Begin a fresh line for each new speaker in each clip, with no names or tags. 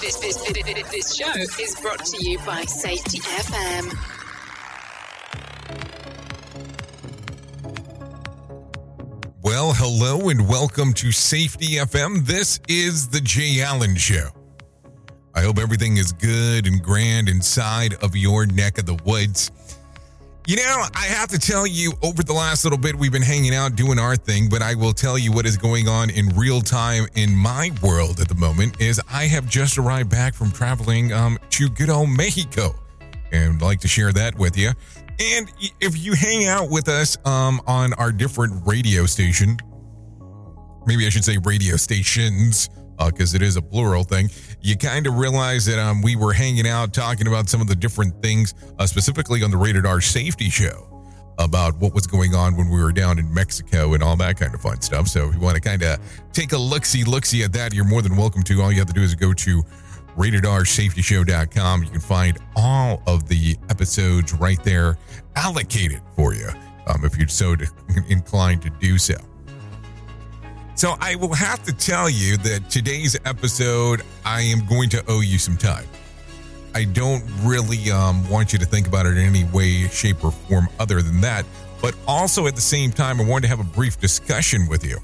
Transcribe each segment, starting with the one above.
This, this, this, show is brought to you by Safety FM.
Well, hello and welcome to Safety FM. This is the Jay Allen Show. I hope everything is good and grand inside of your neck of the woods. You know, I have to tell you, over the last little bit, we've been hanging out doing our thing, but I will tell you what is going on in real time in my world at the moment is I have just arrived back from traveling um, to good old Mexico and like to share that with you. And if you hang out with us um, on our different radio station, maybe I should say radio stations, because uh, it is a plural thing, you kind of realize that um, we were hanging out talking about some of the different things, uh, specifically on the Rated R Safety Show, about what was going on when we were down in Mexico and all that kind of fun stuff. So if you want to kind of take a look see, look see at that, you're more than welcome to. All you have to do is go to ratedarsafetyshow.com. You can find all of the episodes right there allocated for you um, if you're so inclined to do so. So I will have to tell you that today's episode, I am going to owe you some time. I don't really um, want you to think about it in any way, shape, or form other than that. But also at the same time, I wanted to have a brief discussion with you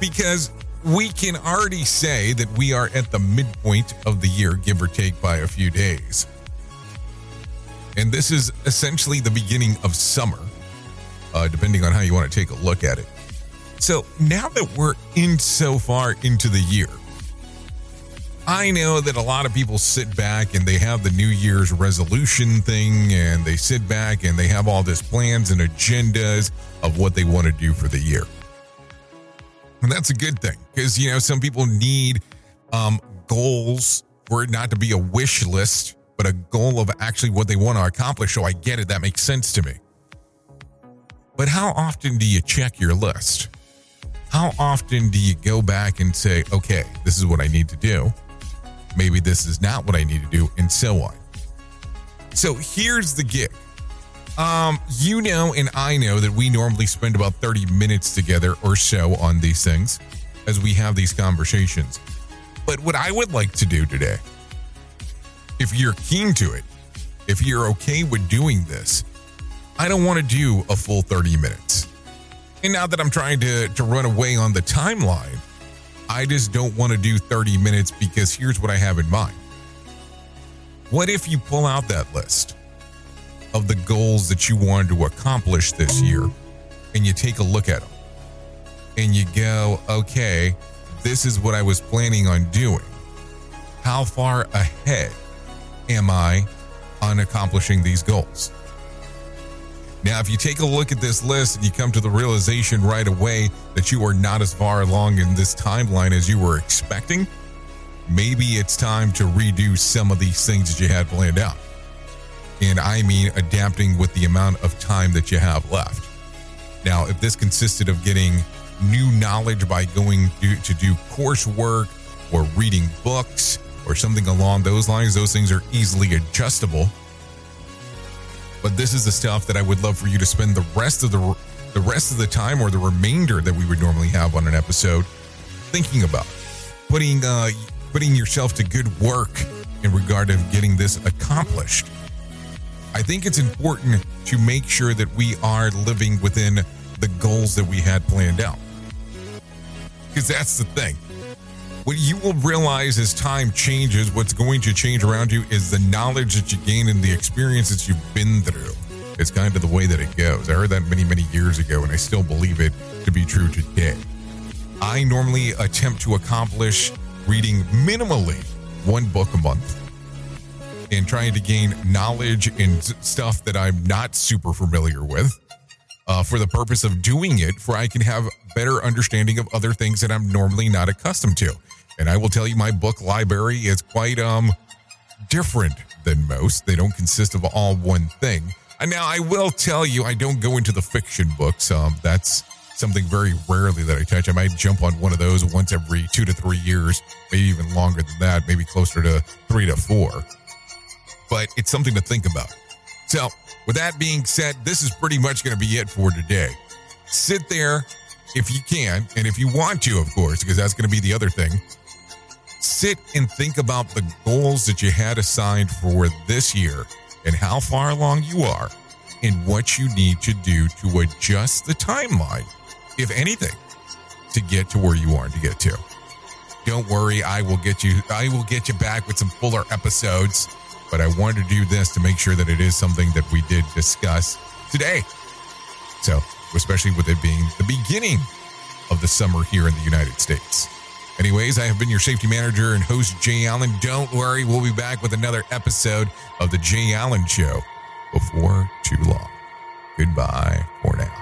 because we can already say that we are at the midpoint of the year, give or take by a few days. And this is essentially the beginning of summer, uh, depending on how you want to take a look at it. So now that we're in so far into the year, I know that a lot of people sit back and they have the New Year's resolution thing and they sit back and they have all this plans and agendas of what they want to do for the year. And that's a good thing because, you know, some people need um, goals for it not to be a wish list, but a goal of actually what they want to accomplish. So I get it. That makes sense to me. But how often do you check your list? How often do you go back and say, okay, this is what I need to do? Maybe this is not what I need to do, and so on. So here's the gig. Um, you know, and I know that we normally spend about 30 minutes together or so on these things as we have these conversations. But what I would like to do today, if you're keen to it, if you're okay with doing this, I don't want to do a full 30 minutes. And now that I'm trying to, to run away on the timeline, I just don't want to do 30 minutes because here's what I have in mind. What if you pull out that list of the goals that you wanted to accomplish this year and you take a look at them and you go, okay, this is what I was planning on doing. How far ahead am I on accomplishing these goals? Now, if you take a look at this list and you come to the realization right away that you are not as far along in this timeline as you were expecting, maybe it's time to redo some of these things that you had planned out. And I mean adapting with the amount of time that you have left. Now, if this consisted of getting new knowledge by going to, do coursework or reading books or something along those lines, those things are easily adjustable but this is the stuff that I would love for you to spend the rest of the the rest of the time or the remainder that we would normally have on an episode thinking about putting uh putting yourself to good work in regard of getting this accomplished. I think it's important to make sure that we are living within the goals that we had planned out. Because that's the thing what you will realize as time changes, what's going to change around you is the knowledge that you gain and the experiences you've been through. It's kind of the way that it goes. I heard that many, many years ago, and I still believe it to be true today. I normally attempt to accomplish reading minimally one book a month and trying to gain knowledge and stuff that I'm not super familiar with. Uh, for the purpose of doing it, for I can have better understanding of other things that I'm normally not accustomed to. And I will tell you, my book library is quite um different than most. They don't consist of all one thing. And now I will tell you, I don't go into the fiction books. Um, that's something very rarely that I touch. I might jump on one of those once every two to three years, maybe even longer than that, maybe closer to three to four. But it's something to think about. So, with that being said, this is pretty much going to be it for today. Sit there, if you can, and if you want to, of course, because that's going to be the other thing, sit and think about the goals that you had assigned for this year and how far along you are and what you need to do to adjust the timeline, if anything, to get to where you want to get to. Don't worry, I will get you I will get you back with some fuller episodes, but I wanted to do this to make sure that it is something that we did discuss today. So, especially with it being the beginning of the summer here in the United States. Anyways, I have been your safety manager and host, Jay Allen. Don't worry, we'll be back with another episode of The Jay Allen Show before too long. Goodbye for now.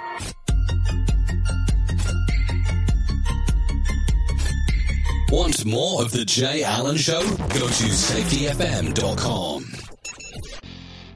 Want more of The Jay Allen Show? Go to safetyfm.com.